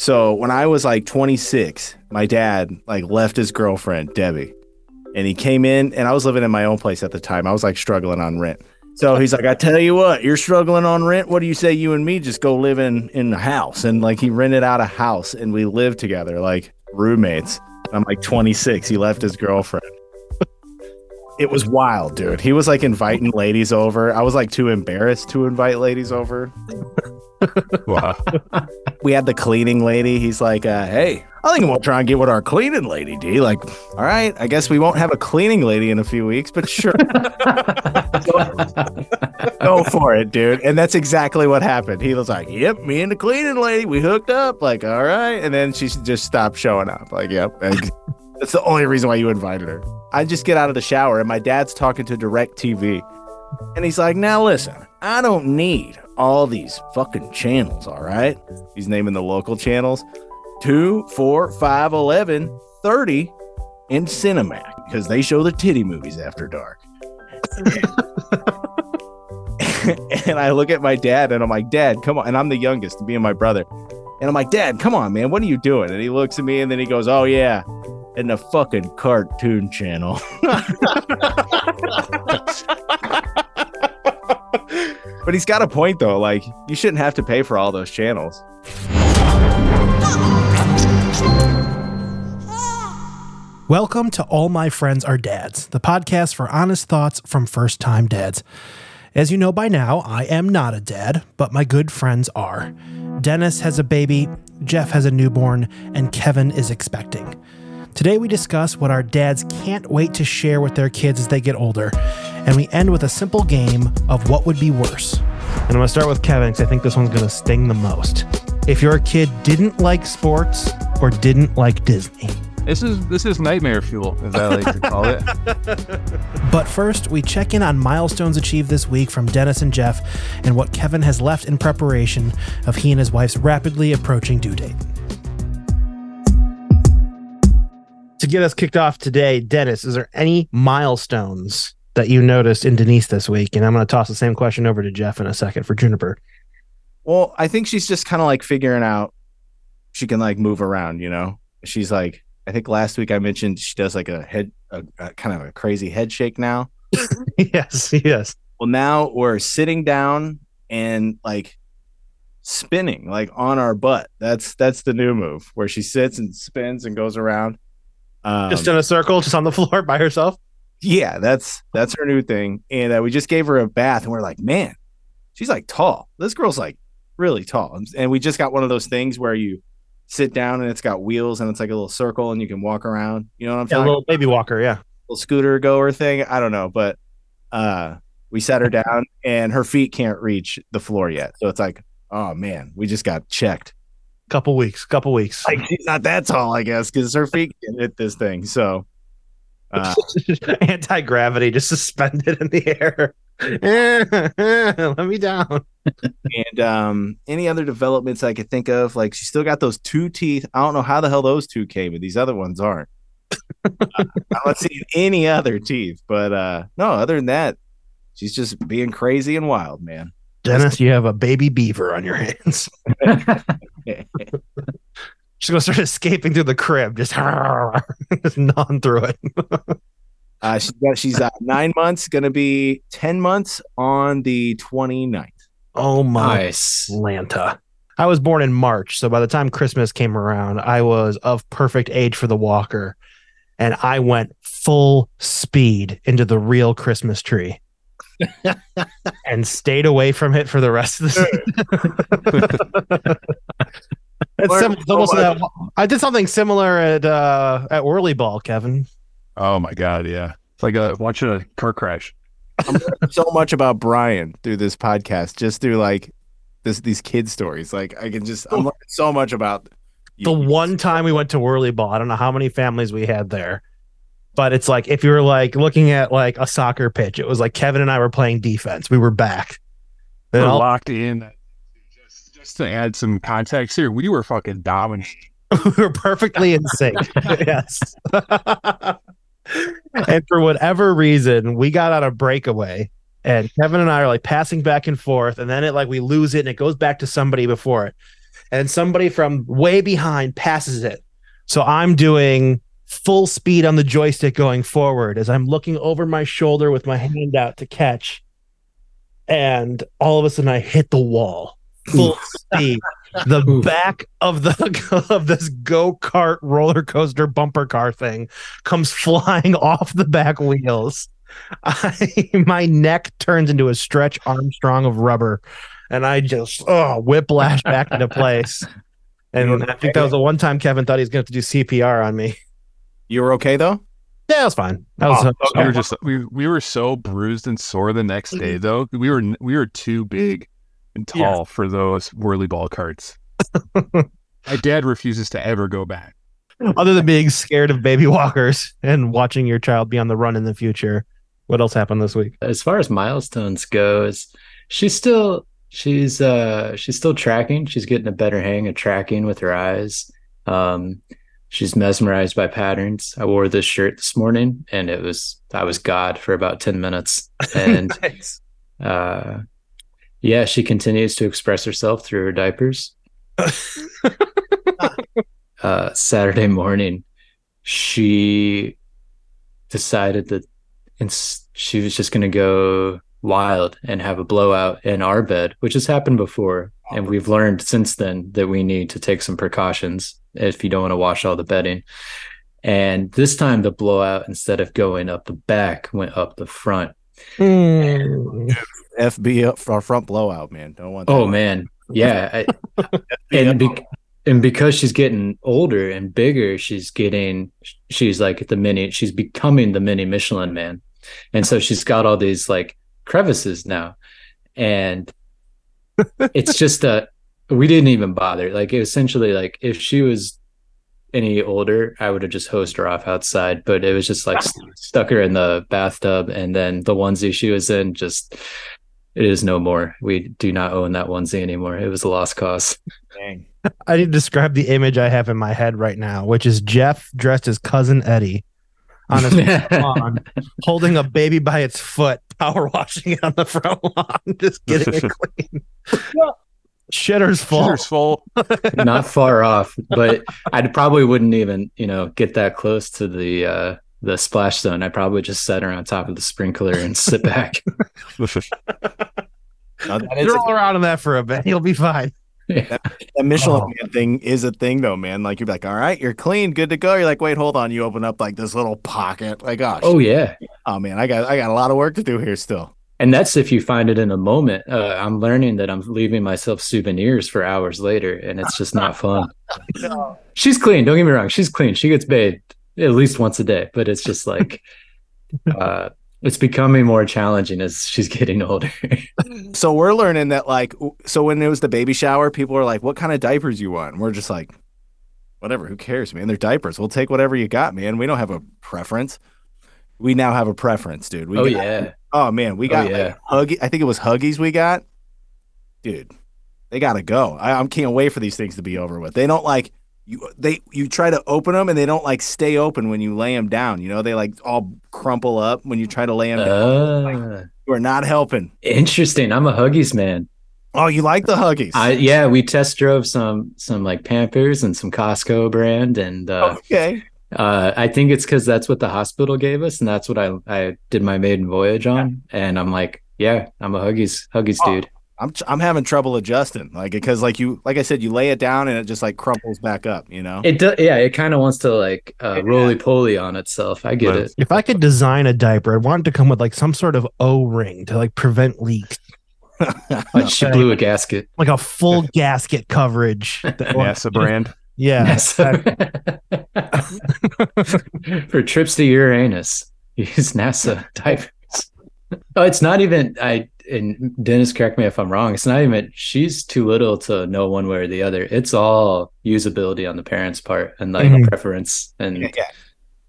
So when I was like 26, my dad like left his girlfriend, Debbie, and he came in and I was living in my own place at the time. I was like struggling on rent. So he's like, I tell you what, you're struggling on rent. What do you say you and me just go live in in a house? And like he rented out a house and we lived together like roommates. I'm like 26. He left his girlfriend. it was wild, dude. He was like inviting ladies over. I was like too embarrassed to invite ladies over. Wow. we had the cleaning lady. He's like, uh, hey, I think we'll try and get with our cleaning lady, D. Like, all right, I guess we won't have a cleaning lady in a few weeks, but sure. Go for it, dude. And that's exactly what happened. He was like, yep, me and the cleaning lady, we hooked up. Like, all right. And then she just stopped showing up. Like, yep. That's the only reason why you invited her. I just get out of the shower and my dad's talking to Direct TV. And he's like, now listen, I don't need all these fucking channels, all right? He's naming the local channels 2, 4, 5, 11, 30 in Cinemax because they show the titty movies after dark. and I look at my dad and I'm like, Dad, come on. And I'm the youngest, me and my brother. And I'm like, Dad, come on, man. What are you doing? And he looks at me and then he goes, Oh, yeah, in the fucking cartoon channel. but he's got a point, though. Like, you shouldn't have to pay for all those channels. Welcome to All My Friends Are Dads, the podcast for honest thoughts from first time dads. As you know by now, I am not a dad, but my good friends are. Dennis has a baby, Jeff has a newborn, and Kevin is expecting. Today we discuss what our dads can't wait to share with their kids as they get older, and we end with a simple game of what would be worse. And I'm going to start with Kevin because I think this one's going to sting the most. If your kid didn't like sports or didn't like Disney. This is this is nightmare fuel, as I like to call it. But first, we check in on milestones achieved this week from Dennis and Jeff and what Kevin has left in preparation of he and his wife's rapidly approaching due date. Get us kicked off today, Dennis, is there any milestones that you noticed in Denise this week? And I'm going to toss the same question over to Jeff in a second for Juniper. Well, I think she's just kind of like figuring out she can like move around, you know? She's like, I think last week I mentioned she does like a head, a, a kind of a crazy head shake now. yes, yes. Well, now we're sitting down and like spinning like on our butt. That's that's the new move where she sits and spins and goes around. Um, Just in a circle, just on the floor by herself. yeah, that's that's her new thing. And uh, we just gave her a bath, and we're like, man, she's like tall. This girl's like really tall. And- we just got one of those things where you sit down and it's got wheels and it's like a little circle and you can walk around. You know what I'm Yeah, a little baby walker. Yeah. little scooter goer thing. I don't know, but uh, we set her down, and her feet can't reach the floor yet. So it's like, oh man, we just got checked. Couple weeks. Couple weeks. Like she's not that tall, I guess, because her feet can hit this thing. So. Uh, Anti gravity, just suspended in the air. Let me down. and um any other developments i could think of like she still got those two teeth i don't know how the hell those two came but these other ones aren't Uh, i'm not seeing any other teeth but uh no other than that she's just being crazy and wild man Dennis, you have a baby beaver on your hands. She's gonna start escaping through the crib, just, just gnawing through it. uh she's got she's uh, nine months gonna be 10 months on the 29th Oh my Nice. Lanta. I was born in March, so by the time Christmas came around, I was of perfect age for the walker, and I went full speed into the real Christmas tree. and stayed away from it for the rest of the season. it's sim- it's almost that, I did something similar at uh, at Whirly Ball, Kevin. Oh my god, yeah. It's like a, watching a car crash. so much about brian through this podcast just through like this these kid stories like i can just i'm so much about the you. one time we went to Whirly Ball, I don't know how many families we had there, but it's like if you were like looking at like a soccer pitch, it was like Kevin and I were playing defense. We were back. We're all, locked in. Just, just to add some context here, we were fucking dominating. we were perfectly in sync. yes. and for whatever reason, we got on a breakaway, and Kevin and I are like passing back and forth, and then it like we lose it and it goes back to somebody before it. and somebody from way behind passes it. So I'm doing full speed on the joystick going forward as I'm looking over my shoulder with my hand out to catch. And all of a sudden I hit the wall full speed. The Oof. back of the of this go-kart roller coaster bumper car thing comes flying off the back wheels. I, my neck turns into a stretch Armstrong of rubber, and I just oh whiplash back into place. And I think that was the one time Kevin thought he was going to have to do CPR on me. You were okay though. Yeah, it was fine. That was Oh, We were just we we were so bruised and sore the next day though. We were we were too big and Yeah. tall for those whirly ball carts. My dad refuses to ever go back. other than being scared of baby walkers and watching your child be on the run in the future. What else happened this week? as far as milestones goes, she's still she's uh she's still tracking. She's getting a better hang of tracking with her eyes. Um she's mesmerized by patterns. I wore this shirt this morning and it was I was God for about 10 minutes. And Nice. uh yeah, she continues to express herself through her diapers. uh Saturday morning, she decided that ins- she was just going to go wild and have a blowout in our bed, which has happened before. And we've learned since then that we need to take some precautions if you don't want to wash all the bedding. And this time, the blowout, instead of going up the back, went up the front. Mm. FB up our front blowout, man. Don't want. That. Oh, man. Yeah. I, and be- and because she's getting older and bigger, she's getting she's like the mini she's becoming the mini Michelin man. And so she's got all these like crevices now. And it's just a we didn't even bother. Like essentially like if she was any older, I would have just hosed her off outside, but it was just like st- stuck her in the bathtub and then the onesie she was in just it is no more. We do not own that onesie anymore. It was a lost cause. Dang. I need to describe the image I have in my head right now, which is Jeff dressed as cousin Eddie on his lawn, holding a baby by its foot, power washing it on the front lawn, just getting it clean. Shitter's full. Shitter's full. not far off, but I probably wouldn't even, you know, get that close to the uh the splash zone. I probably just set her on top of the sprinkler and sit back. Now, that is a- Roll around in that for a bit. You'll be fine. that Michelin Oh. man thing is a thing though, man. Like you're like, all right, you're clean, good to go. You're like, wait, hold on. You open up like this little pocket. Like, oh, oh yeah. oh man, I got I got a lot of work to do here still. And that's if you find it in a moment. Uh, I'm learning that I'm leaving myself souvenirs for hours later, and it's just not fun. She's clean. Don't get me wrong. She's clean. She gets bathed at least once a day, but it's just like uh, it's becoming more challenging as she's getting older. So we're learning that like, so when it was the baby shower, people are like, what kind of diapers you want? And we're just like, whatever. Who cares, man? They're diapers. We'll take whatever you got, man. We don't have a preference. We now have a preference, dude. We oh got- yeah. Oh man, we Oh, got yeah. like, Huggy. I think it was Huggies we got. Dude, they gotta go. I, I can't wait for these things to be over with. They don't like you. They you try to open them and they don't like stay open when you lay them down. You know they like all crumple up when you try to lay them down. Uh, You are not helping. interesting. I'm a Huggies man. Oh, you like the Huggies? I yeah, we test drove some some like Pampers and some Costco brand, and uh, okay. Uh, I think it's because that's what the hospital gave us, and that's what I I did my maiden voyage on, and I'm like, yeah, I'm a Huggies Huggies Oh. dude. I'm I'm having trouble adjusting, like because like you like I said, you lay it down and it just like crumples back up. You know. It do, yeah, it kind of wants to like uh, roly poly on itself. I get Right. it. If I could design a diaper, I'd want it to come with like some sort of O ring to like prevent leaks, But she blew a gasket. like a full gasket coverage. That- NASA brand. Yeah. Yes. For trips to Uranus, use NASA diapers. Oh, it's not even I and Dennis correct me if I'm wrong. It's not even she's too little to know one way or the other. It's all usability on the parents' part and like Mhm. preference and Yeah.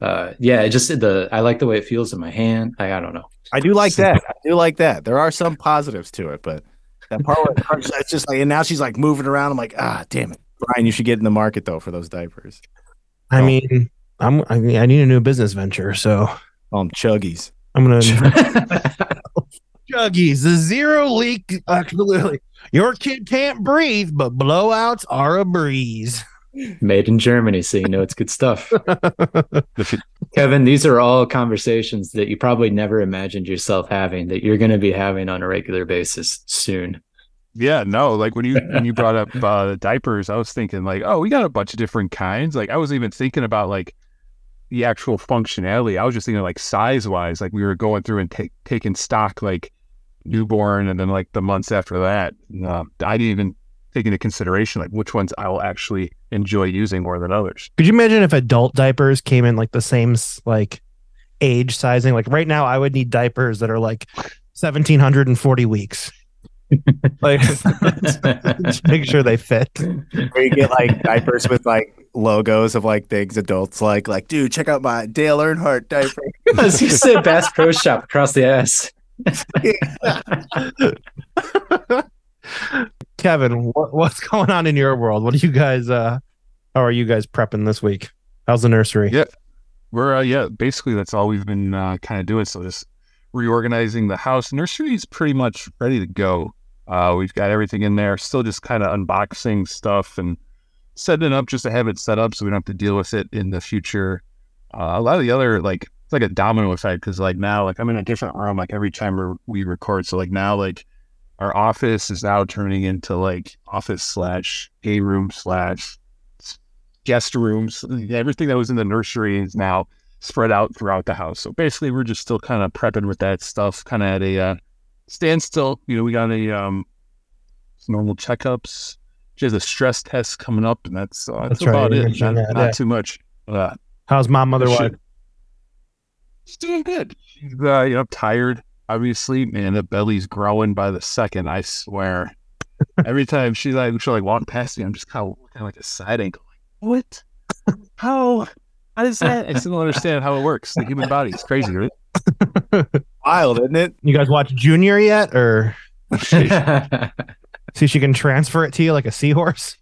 uh yeah, it just the I like the way it feels in my hand. I, I don't know. I do like that. I do like that. There are some positives to it, but that part where it's just like, and now she's like moving around. I'm like, ah, damn it, Brian, you should get in the market though for those diapers. I mean, I'm I, mean, I need a new business venture, so um chuggies. I'm gonna Chuggies, the zero leak. Absolutely. Your kid can't breathe, but blowouts are a breeze. Made in Germany, so you know it's good stuff. Kevin, these are all conversations that you probably never imagined yourself having that you're going to be having on a regular basis soon. Yeah, no, like when you when you brought up uh, diapers, I was thinking like, oh, we got a bunch of different kinds. Like I wasn't even thinking about like the actual functionality. I was just thinking like size wise, like we were going through and take taking stock like newborn and then like the months after that. Uh, I didn't even take into consideration like which ones I will actually enjoy using more than others. Could you imagine if adult diapers came in like the same like age sizing? Like right now, I would need diapers that are like seventeen hundred and forty weeks. Like, make sure they fit. Where you get like diapers with like logos of like things adults like, like, dude, check out my Dale Earnhardt diaper. As you said, Bass Pro Shop across the ass. Kevin, what, what's going on in your world? What are you guys? uh How are you guys prepping this week? How's the nursery? Yeah. We're uh, yeah, basically that's all we've been uh, kind of doing. So just reorganizing the house. Nursery is pretty much ready to go. Uh, we've got everything in there. Still just kind of unboxing stuff and setting it up just to have it set up so we don't have to deal with it in the future. Uh, a lot of the other like it's like a domino effect because like now like I'm in a different room like every time we record. So like now like our office is now turning into like office slash a room slash guest rooms. Everything that was in the nursery is now spread out throughout the house. So basically, we're just still kind of prepping with that stuff, kind of at a uh, standstill. You know, we got a um, normal checkups. She has a stress test coming up, and that's uh, that's, That's right, about it. Not, that, not yeah. too much. Uh, How's mom, mother, She- wife? She's doing good. She's uh, you know tired, obviously, man. The belly's growing by the second. I swear. Every time she like she'll like walk past me, I'm just kind of looking like a side angle. Like, what? How? How does that? I still don't understand how it works. The human body is crazy, right? Wild, isn't it? You guys watch Junior yet, or see if she can transfer it to you like a seahorse?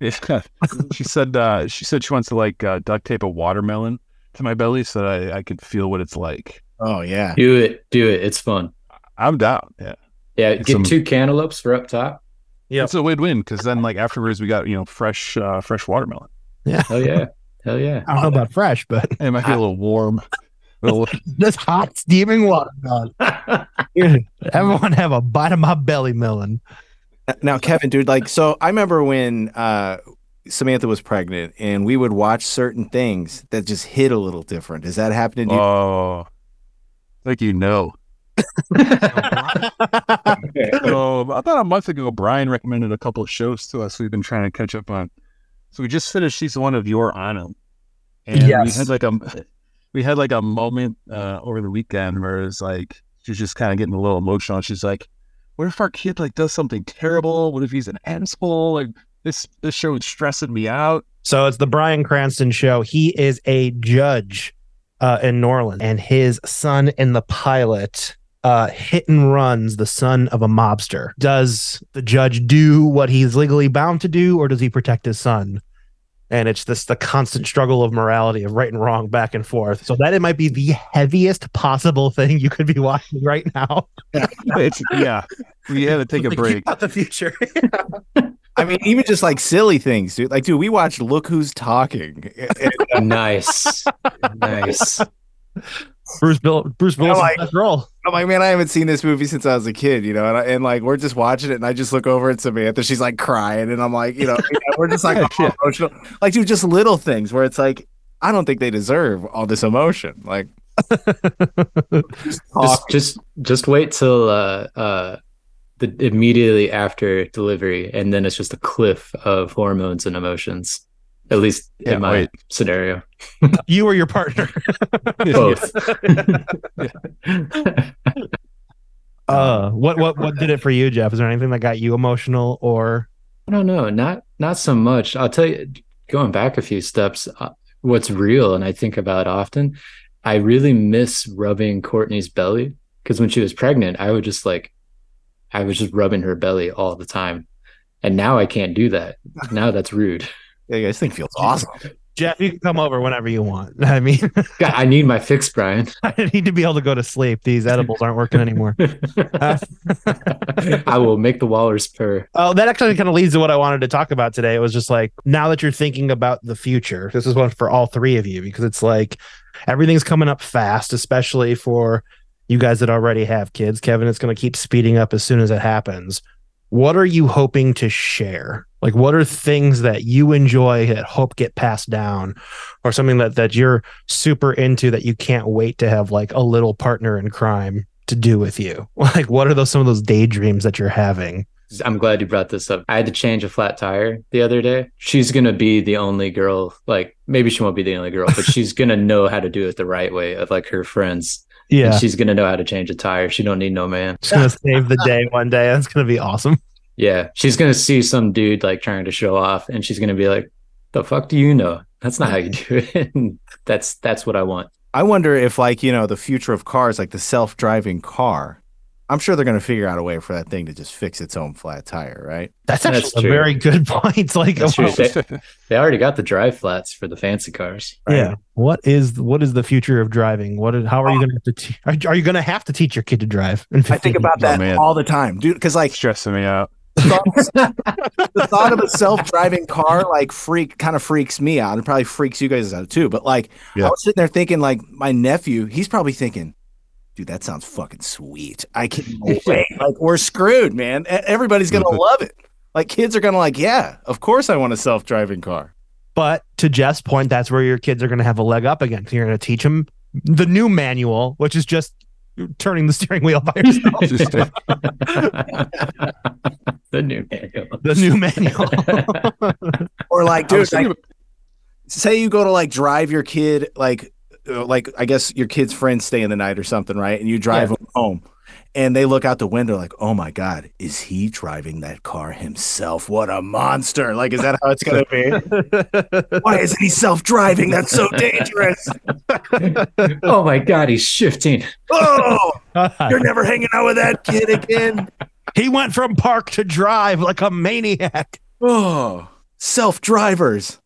Yeah. she said uh, she said she wants to like uh, duct tape a watermelon to my belly so that I, I could feel what it's like. Oh yeah. do it. Do it. It's fun. I'm down. Yeah, Yeah. It's Get some- two cantaloupes for up top. Yeah, it's a win-win because then like afterwards we got you know fresh uh, fresh watermelon. Yeah. Hell yeah. Hell yeah. I don't know about fresh, but it might be a little warm. A little, this hot steaming water Here, Everyone have a bite of my belly melon. Now, Kevin, dude, like, so I remember when uh, Samantha was pregnant, and we would watch certain things that just hit a little different. Does that happen to you? oh, like you know. So about a month ago, Brian recommended a couple of shows to us we've been trying to catch up on. So we just finished season one of Your Honor, and Yes. we had like a we had like a moment uh, over the weekend where it's like she's just kind of getting a little emotional. She's like, "What if our kid like does something terrible? What if he's an asshole? Like this this show is stressing me out." So it's the Bryan Cranston show. He is a judge uh, in New Orleans, and his son in the pilot uh, hit and runs the son of a mobster. Does the judge do what he's legally bound to do, or does he protect his son? And it's this the constant struggle of morality of right and wrong back and forth. So that it might be the heaviest possible thing you could be watching right now. It's yeah, we had to take a Like, break. keep out the future. I mean, even just like silly things, dude. Like, dude, we watched Look Who's Talking. Nice. Nice. Bruce Bill Bruce Willis like- best role. I'm like, man, I haven't seen this movie since I was a kid, you know, and, I, and like we're just watching it, and I just look over at Samantha, she's like crying, and I'm like, you know, we're just like all emotional, like, dude, just little things where it's like, I don't think they deserve all this emotion, like, just just just just wait till uh uh the immediately after delivery and then it's just a cliff of hormones and emotions at least Yeah, in my wait. scenario. You or your partner. both. Uh, what what what did it for you, Jeff? Is there anything that got you emotional or? I don't know. Not not so much. I'll tell you going back a few steps uh, what's real and i think about often i really miss rubbing courtney's belly because when she was pregnant i would just like i was just rubbing her belly all the time. And now i can't do that. Now that's rude Yeah, this thing feels awesome. Jeff, you can come over whenever you want. I mean, God, I need my fix, Brian. I need to be able to go to sleep. These edibles aren't working anymore. Uh, I will make the wallers purr. Oh, that actually kind of leads to what I wanted to talk about today. It was just like now that you're thinking about the future, this is one for all three of you because it's like everything's coming up fast, especially for you guys that already have kids. Kevin, it's going to keep speeding up as soon as it happens. What are you hoping to share? Like, what are things that you enjoy that hope get passed down, or something that that you're super into that you can't wait to have like a little partner in crime to do with you? Like, what are those some of those daydreams that you're having? I'm glad you brought this up. I had to change a flat tire the other day. She's going to be the only girl, like maybe she won't be the only girl, but she's going to know how to do it the right way of like her friends. Yeah, And she's going to know how to change a tire. She don't need no man. She's gonna save the day one day. That's gonna be awesome. Yeah. She's going to see some dude like trying to show off and she's going to be like, the fuck do you know? That's not how you do it. That's, that's what I want. I wonder if, like, you know, the future of cars, like the self driving car, I'm sure they're going to figure out a way for that thing to just fix its own flat tire, right? That's That's a very good point. Like, That's true. They, they already got the drive flats for the fancy cars. yeah. What is what is the future of driving? What is, how are you gonna have to? Te- are, are you gonna have to teach your kid to drive? I think 15 about that oh, man. all the time, dude. Because, like, stressing me out. the thought of a self-driving car like freak kind of freaks me out. And probably freaks you guys out too. But like Yeah. i was sitting there thinking like my nephew he's probably thinking dude that sounds fucking sweet. I can't wait. Like we're screwed man. Everybody's gonna mm-hmm. love it. Like kids are gonna like yeah of course i want a self-driving car. But to Jeff's point, that's where your kids are gonna have a leg up again. You're gonna teach them the new manual, which is just turning the steering wheel by yourself. Just, the new manual. the new manual. or like dude was thinking like, say you go to like drive your kid like uh, like i guess your kid's friends stay in the night or something right and you drive Yeah. them home and they look out the window like oh my god is he driving that car himself what a monster like is that how it's gonna be why isn't he self-driving that's so dangerous oh my god, he's shifting. oh you're never hanging out with that kid again he went from park to drive like a maniac. oh self-drivers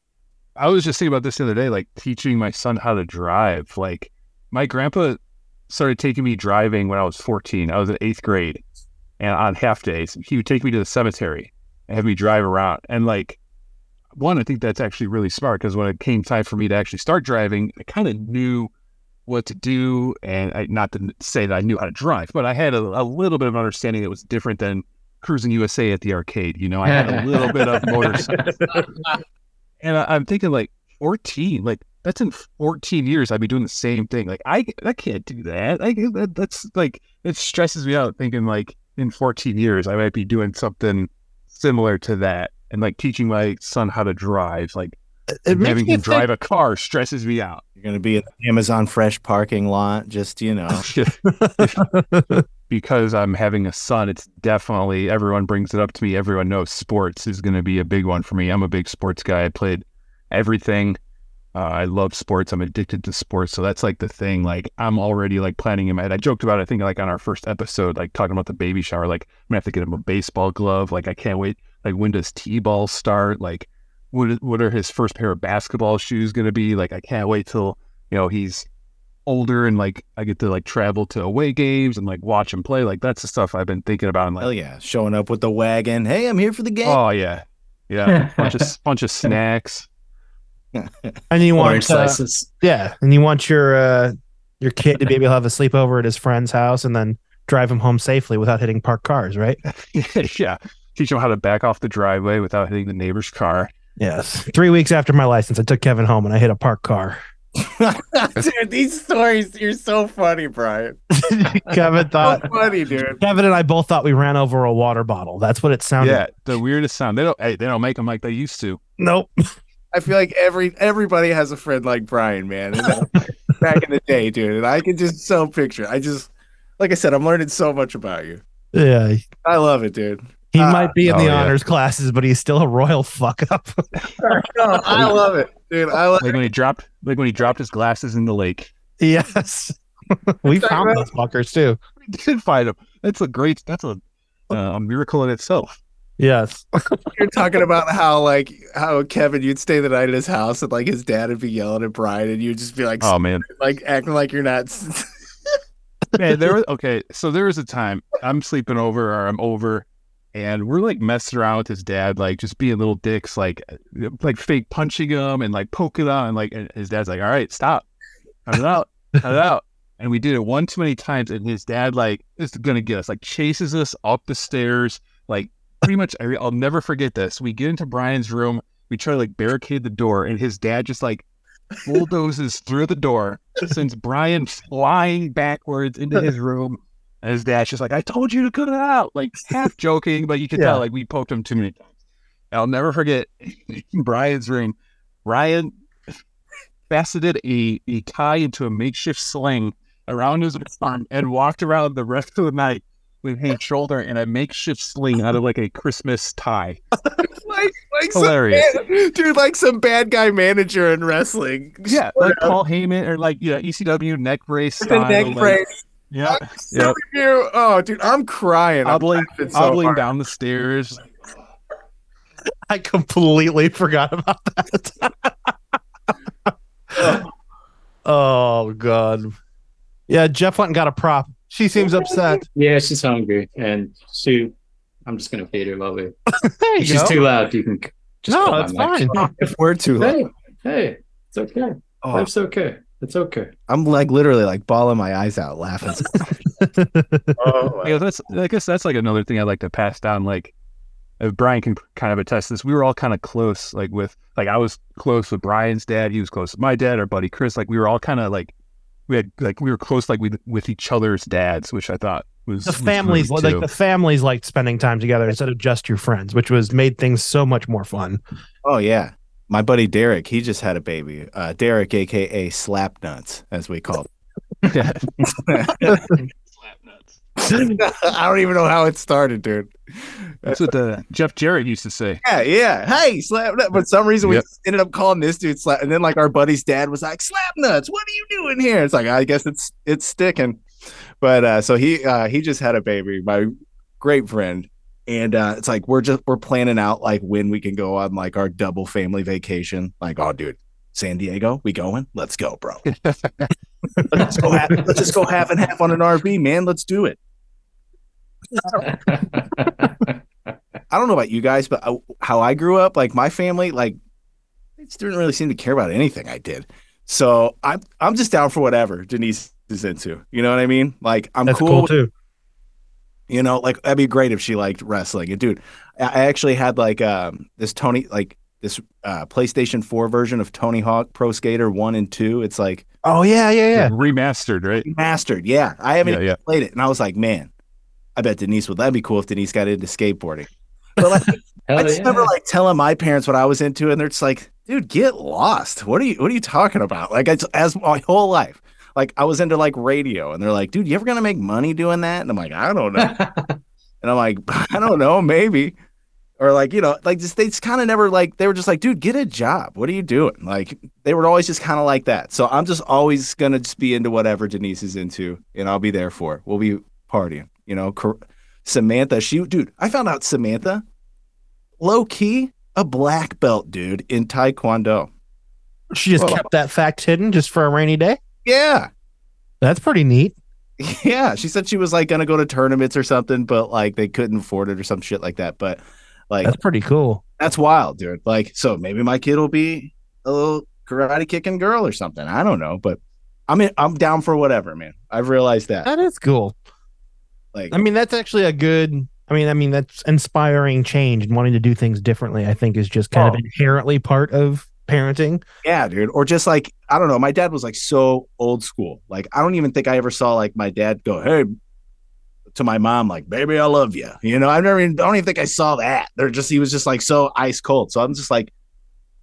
I was just thinking about this the other day, like teaching my son how to drive. Like my grandpa started taking me driving when I was 14. I was in eighth grade, and on half days, he would take me to the cemetery and have me drive around. And like, one, I think that's actually really smart because when it came time for me to actually start driving, I kind of knew what to do, and I, not to say that I knew how to drive, but I had a, a little bit of understanding that was different than Cruis'n USA at the arcade. You know, I had a little bit of motorcycle. And I, I'm thinking like 14, like that's in 14 years I'd be doing the same thing. Like I, I can't do that. Like that, that's like it stresses me out thinking like in 14 years I might be doing something similar to that and like teaching my son how to drive. Like having me him think- drive a car stresses me out. you're gonna be in the amazon fresh parking lot just you know because I'm having a son, it's definitely everyone brings it up to me. Everyone knows sports is going to be a big one for me. I'm a big sports guy. I played everything. Uh, I love sports. I'm addicted to sports. So that's like the thing. Like I'm already like planning in my head. I joked about it, I think like on our first episode, like talking about the baby shower. Like I'm gonna have to get him a baseball glove. Like I can't wait. Like when does T-ball start? Like what what are his first pair of basketball shoes gonna be? Like I can't wait till you know he's older and like I get to like travel to away games and like watch him play. Like that's the stuff I've been thinking about. And hell like, oh, yeah showing up with the wagon hey i'm here for the game oh yeah, yeah, bunch of bunch of snacks. and you want Orange uh, slices. yeah, and you want your uh, your kid to be able to have a sleepover at his friend's house and then drive him home safely without hitting parked cars, right? yeah, teach him how to back off the driveway without hitting the neighbor's car. Yes. Three weeks after my license, I took Kevin home and I hit a parked car. dude these stories you're so funny brian Kevin so thought funny dude Kevin and I both thought we ran over a water bottle. That's what it sounded. Yeah, the weirdest sound. They don't. Hey, they don't make them like they used to. Nope. I feel like every everybody has a friend like Brian, man. Back in the day, dude. And I can just so picture. I just like I said, I'm learning so much about you. Yeah. I love it, dude. He Ah. might be in Oh, the yeah. honors classes, but he's still a royal fuck up. No, I love it, dude. I love Like when he dropped, like when he dropped his glasses in the lake. yes. we found those fuckers too. We did find them. That's a great. That's a uh, a miracle in itself. Yes. You're talking about how like how Kevin you'd stay the night at his house and like his dad would be yelling at Brian and you'd just be like Oh man, like acting like you're not man, there was okay. So there was a time I'm sleeping over or I'm over, and we're like messing around with his dad, like just being little dicks, like uh, like fake punching him and like poking him, and like and his dad's like, "All right, stop, cut it out, cut it out." And we did it one too many times, and his dad like is gonna get us, like chases us up the stairs, like pretty much. I'll never forget this. We get into Brian's room, we try to like barricade the door, and his dad just like bulldozes through the door, sends Brian flying backwards into his room. And his dad's just like, I told you to cut it out, like half joking, but you could Yeah. tell like we poked him too many times. I'll never forget Brian's room. Brian faceted a, a tie into a makeshift sling around his arm and walked around the rest of the night with his shoulder in a makeshift sling out of like a Christmas tie. like like Hilarious. bad- dude like some bad guy manager in wrestling. Yeah, like Paul Heyman or like you know ECW neck brace the style. neck like- brace. Yeah, I'm you. Oh, dude, I'm crying. I'm Hobbling, laughing so hobbling down the stairs. I completely forgot about that. oh god. Yeah, Jeff went and got a prop. She seems upset. Yeah, she's hungry, and she. I'm just gonna feed her while we. She's go. too loud. You can. Just no, cut my that's mic. fine. If we're too loud. Hey, hey, it's okay. Oh, Life's okay. It's okay. I'm like literally like bawling my eyes out laughing. oh, Yeah, that's I guess that's like another thing I'd like to pass down. Like, if Brian can kind of attest this, we were all kind of close. Like with like I was close with Brian's dad. He was close with my dad. Our buddy Chris. Like we were all kind of like we had like we were close like with with each other's dads, which I thought was the families great, like the families liked spending time together instead of just your friends, which was made things so much more fun. oh yeah. My buddy Derek, he just had a baby. Uh, Derek, aka Slap Nuts, as we call Yeah. it. I don't even know how it started, dude. That's what the Jeff Jarrett used to say. Yeah, yeah. Hey, slap nuts. But for some reason we Yep. ended up calling this dude slap. And then like our buddy's dad was like, slap nuts, what are you doing here? It's like, I guess it's it's sticking. But uh so he uh he just had a baby, my great friend. And uh it's like we're just we're planning out like when we can go on like our double family vacation. Like, oh dude, San Diego, we going? Let's go, bro. let's go half, let's just go half and half on an RV, man. Let's do it. I don't know about you guys, but uh, how I grew up, like my family, like they just didn't really seem to care about anything I did. So I'm I'm just down for whatever Denise is into. You know what I mean? Like I'm That's cool. cool, too. You know, like that'd be great if she liked wrestling. And dude, I I actually had like um this Tony like this uh PlayStation 4 version of Tony Hawk Pro Skater 1 and 2. It's like Oh yeah, yeah, yeah. Remastered, right? mastered. Yeah. I haven't Yeah, yeah. played it. And I was like, man, I bet Denise would that'd be cool if Denise got into skateboarding. But like Hell I just yeah. remember like telling my parents what I was into, and they're just like, "Dude, get lost. What are you? What are you talking about?" Like, it's, as my whole life, like I was into like radio, and they're like, "Dude, you ever gonna make money doing that?" And I'm like, "I don't know." and I'm like, "I don't know, maybe." Or like you know, like just they just kind of never like they were just like, "Dude, get a job. What are you doing?" Like they were always just kind of like that. So I'm just always gonna just be into whatever Denise is into, and I'll be there for. it. We'll be partying. You know, Cor- Samantha, she dude, I found out Samantha low key a black belt dude in taekwondo. She just kept that fact hidden just for a rainy day. Yeah. That's pretty neat. Yeah. She said she was like gonna go to tournaments or something, but like they couldn't afford it or some shit like that. But like That's pretty cool. that's wild, dude. Like, so maybe my kid will be a little karate kicking girl or something. I don't know, but I'm in, I'm down for whatever, man. I've realized that. That is cool. Like, I mean, that's actually a good. I mean, I mean, that's inspiring change and wanting to do things differently. I think is just kind Oh. of inherently part of parenting. Yeah, dude. Or just like, I don't know. My dad was like so old school. Like, I don't even think I ever saw like my dad go, Hey, to my mom, like, baby, I love you. You know, I never even, I don't even think I saw that. They're just, he was just like so ice cold. So I'm just like,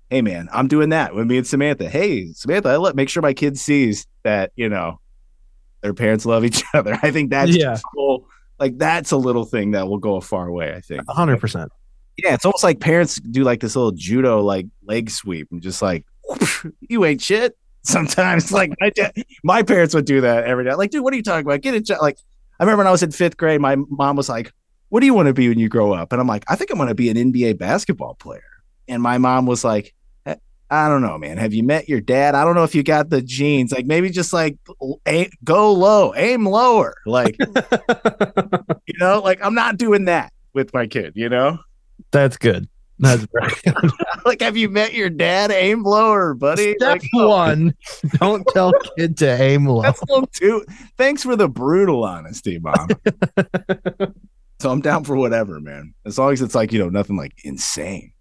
Hey, man, I'm doing that with me and Samantha. Hey, Samantha, I let make sure my kid sees that, you know, their parents love each other. I think that's Yeah. cool. Like, that's a little thing that will go a far way, I think. hundred percent. Yeah, it's almost like parents do like this little judo like leg sweep and just like you ain't shit. Sometimes like my dad, my parents would do that every day. Like, dude, what are you talking about? Get it, like I remember when I was in fifth grade, my mom was like, what do you want to be when you grow up? And I'm like, I think I'm going to be an NBA basketball player. And my mom was like, "Eh, I don't know, man. Have you met your dad? I don't know if you got the genes. Like maybe just like aim, go low, aim lower. Like, you know, like I'm not doing that with my kid, you know? That's good. That's very like, have you met your dad? Aim lower, buddy. Step Like, oh, one: don't tell kid to aim low. That's a little too. Thanks for the brutal honesty, mom. so I'm down for whatever, man. As long as it's like you know nothing like insane.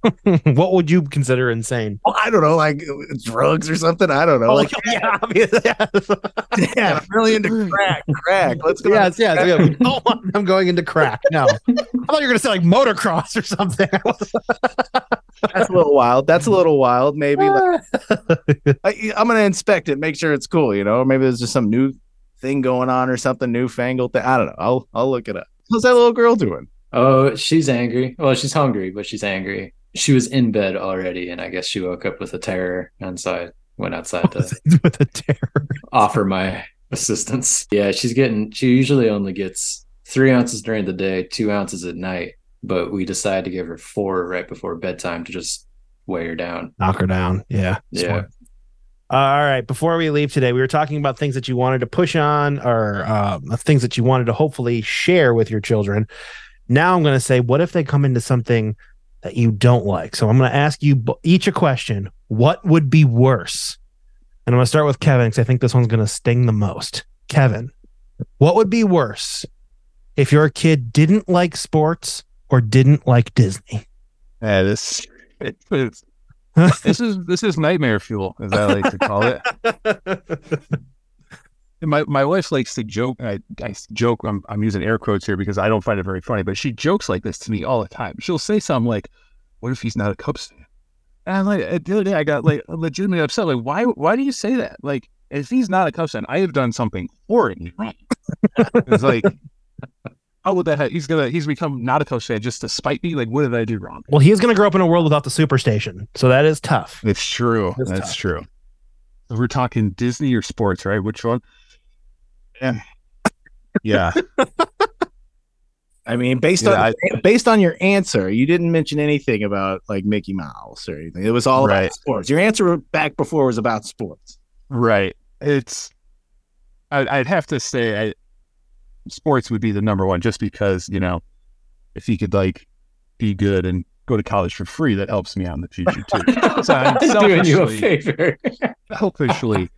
what would you consider insane? Well, I don't know, like drugs or something. I don't know. Oh, like, yeah, obviously. Yes, yeah, I'm really into crack. Crack. Let's go. yes, yes. yeah. Oh, we don't going into crack. No, I thought you were going to say like motocross or something. That's a little wild. That's a little wild. Maybe like, I, I'm gonna inspect it, make sure it's cool. You know, maybe there's just some new thing going on or something newfangled thing. I don't know. I'll I'll look it up. How's that little girl doing? Oh, she's angry. Well, she's hungry, but she's angry. She was in bed already, and I guess she woke up with a terror, and so I went outside to with a terror. offer my assistance. Yeah, she's getting. She usually only gets three ounces during the day, two ounces at night, but we decided to give her four right before bedtime to just weigh her down. Knock her down. Yeah. Yeah. Smart. Uh, all right. Before we leave today, we were talking about things that you wanted to push on or uh, things that you wanted to hopefully share with your children. Now I'm going to say, what if they come into something that you don't like? So I'm going to ask you each a question. What would be worse? And I'm going to start with Kevin because I think this one's going to sting the most. Kevin, what would be worse if your kid didn't like sports or didn't like Disney? Yeah, this it, it's, this is this is nightmare fuel, as I like to call it. And my my wife likes to joke. I, I joke. I'm I'm using air quotes here because I don't find it very funny, but she jokes like this to me all the time. She'll say something like, "What if he's not a Cubs fan?" And I'm like, uh, the other day I got like legitimately upset. Like, why why do you say that? Like, if he's not a Cubs fan, I have done something wrong. it's like, how would that? Have, he's gonna he's become not a Cubs fan just to spite me. Like, what did I do wrong? Well, he's going to grow up in a world without the superstation. So that is tough. It's true. It's That's tough. true. So we're talking Disney or sports, right? Which one? Yeah. Yeah. I mean, based Yeah, on based on your answer, you didn't mention anything about like Mickey Mouse or anything. It was all Right. about sports. Your answer back before was about sports. right. It's. I, I'd have to say, I, sports would be the number one, just because you know, if he could like be good and go to college for free, that helps me out in the future too. So I'm doing you a favor. selfishly,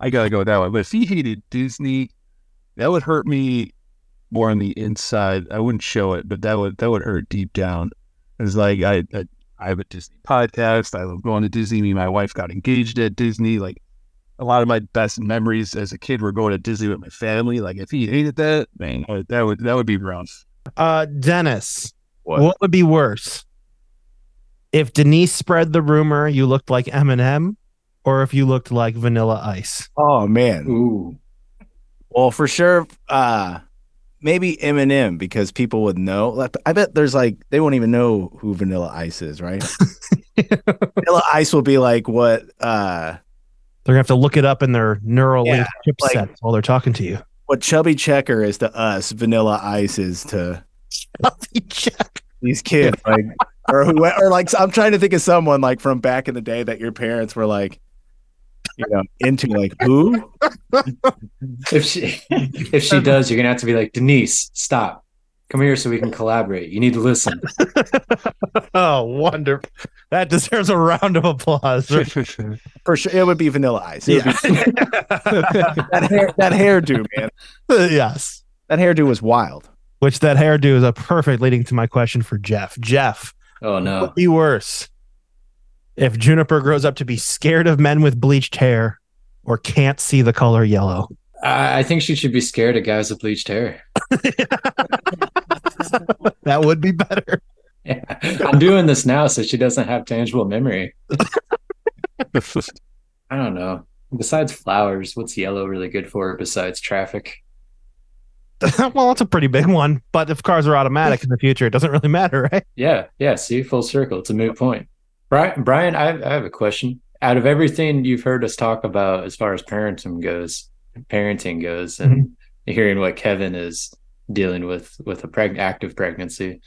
I gotta go with that one. But if he hated Disney, that would hurt me more on the inside. I wouldn't show it, but that would that would hurt deep down. It's like I, I I have a Disney podcast. I love going to Disney. Me and my wife got engaged at Disney. Like a lot of my best memories as a kid were going to Disney with my family. Like if he hated that, man, that would that would be rough. Uh, Dennis, What? what? would be worse? If Denise spread the rumor you looked like Eminem or if you looked like Vanilla Ice? Oh man. Ooh. Well, for sure, uh maybe Eminem because people would know. I bet there's like they won't even know who Vanilla Ice is, right? Vanilla Ice will be like what uh They're going to have to look it up in their neural Yeah, chipset like- while they're talking to you. what Chubby Checker is to us, Vanilla Ice is to Check. these kids, like or who or like I'm trying to think of someone like from back in the day that your parents were like, you know, into like who? If she if she does, you're gonna have to be like Denise, stop. Come here so we can collaborate. You need to listen. Oh, wonderful. That deserves a round of applause. For sure, it would be Vanilla Ice. Yeah. be- that hair, that hairdo, man. yes. That hairdo was wild. Which that hairdo is a perfect leading to my question for Jeff. Jeff, Oh what no. would be worse if Juniper grows up to be scared of men with bleached hair or can't see the color yellow? I, I think she should be scared of guys with bleached hair. That would be better. Yeah. I'm doing this now so she doesn't have tangible memory. I don't know. Besides flowers, what's yellow really good for besides traffic? well, it's a pretty big one, but if cars are automatic in the future, it doesn't really matter, right? Yeah, yeah. See, full circle. It's a moot point. Brian, Brian, I, I have a question. Out of everything you've heard us talk about as far as parenting goes, parenting goes, and mm-hmm. hearing what Kevin is dealing with with a preg- active pregnancy.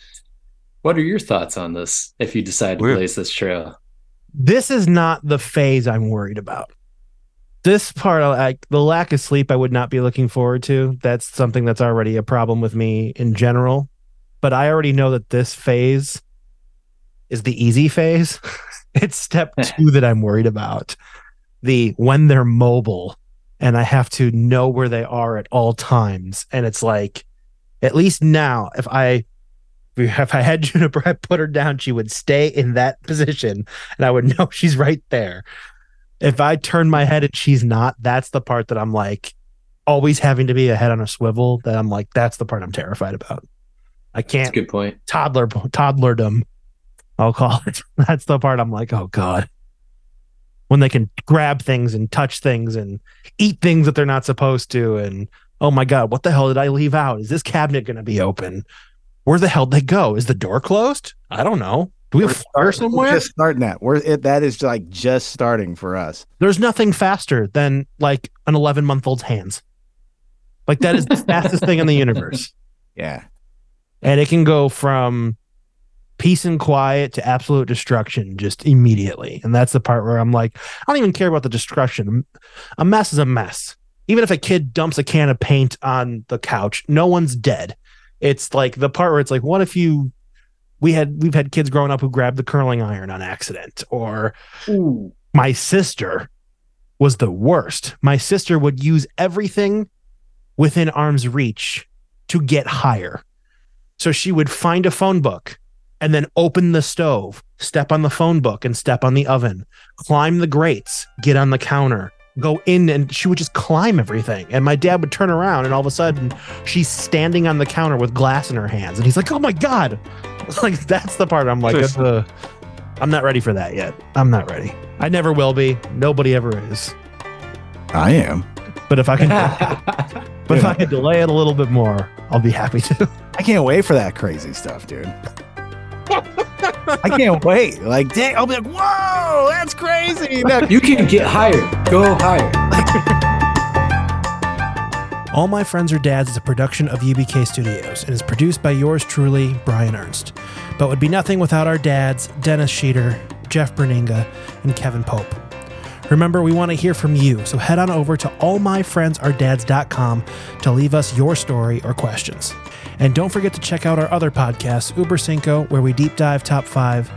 What are your thoughts on this if you decide to Weird. blaze this trail? This is not the phase I'm worried about. This part, like the lack of sleep, I would not be looking forward to. That's something that's already a problem with me in general. But I already know that this phase is the easy phase. it's step two that I'm worried about. The when they're mobile and I have to know where they are at all times. And it's like, at least now, if I if I had Juniper, I put her down, she would stay in that position and I would know she's right there. If I turn my head and she's not, that's the part that I'm like always having to be a head on a swivel. That I'm like, that's the part I'm terrified about. I That's a can't good point. toddler toddlerdom. I'll call it. That's the part I'm like, oh god. When they can grab things and touch things and eat things that they're not supposed to, and oh my god, what the hell did I leave out? Is this cabinet going to be open? Where the hell did they go? Is the door closed? I don't know. Do we have fire somewhere? just starting that. We're it, that is like just starting for us. There's nothing faster than like an 11 month old's hands. Like that is the fastest thing in the universe. Yeah. and it can go from peace and quiet to absolute destruction just immediately. And that's the part where I'm like, I don't even care about the destruction. A mess is a mess. Even if a kid dumps a can of paint on the couch, no one's dead. It's like the part where it's like, what if you we had we've had kids growing up who grabbed the curling iron on accident or my sister was the worst. My sister would use everything within arm's reach to get higher. So she would find a phone book and then open the stove, step on the phone book and step on the oven, climb the grates, get on the counter, go in and she would just climb everything. And my dad would turn around and all of a sudden she's standing on the counter with glass in her hands. And he's like, oh my God. Like that's the part I'm like, Just- uh, I'm not ready for that yet. I'm not ready. I never will be. Nobody ever is. I am. But if I can but if I can delay it a little bit more, I'll be happy to. I can't wait for that crazy stuff, dude. I can't wait. Like, dang, I'll be like, whoa, that's crazy. No, you can get higher. Go higher. All My Friends Are Dads is a production of UBK Studios and is produced by yours truly, Brian Ernst. But would be nothing without our dads, Dennis Sheeter, Jeff Berninga, and Kevin Pope. Remember, we want to hear from you, so head on over to allmyfriendsaredads.com to leave us your story or questions. And don't forget to check out our other podcasts, Uber Cinco, where we deep dive top five,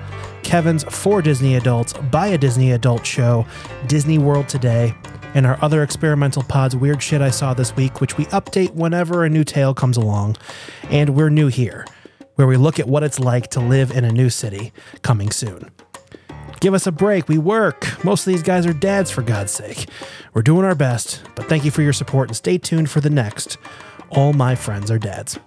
Kevin's For Disney Adults, by a Disney Adult Show, Disney World Today, and our other experimental pods, Weird Shit I Saw This Week, which we update whenever a new tale comes along. And We're New Here, where we look at what it's like to live in a new city, coming soon. Give us a break. We work. Most of these guys are dads, for God's sake. We're doing our best, but thank you for your support and stay tuned for the next. All my friends are dads.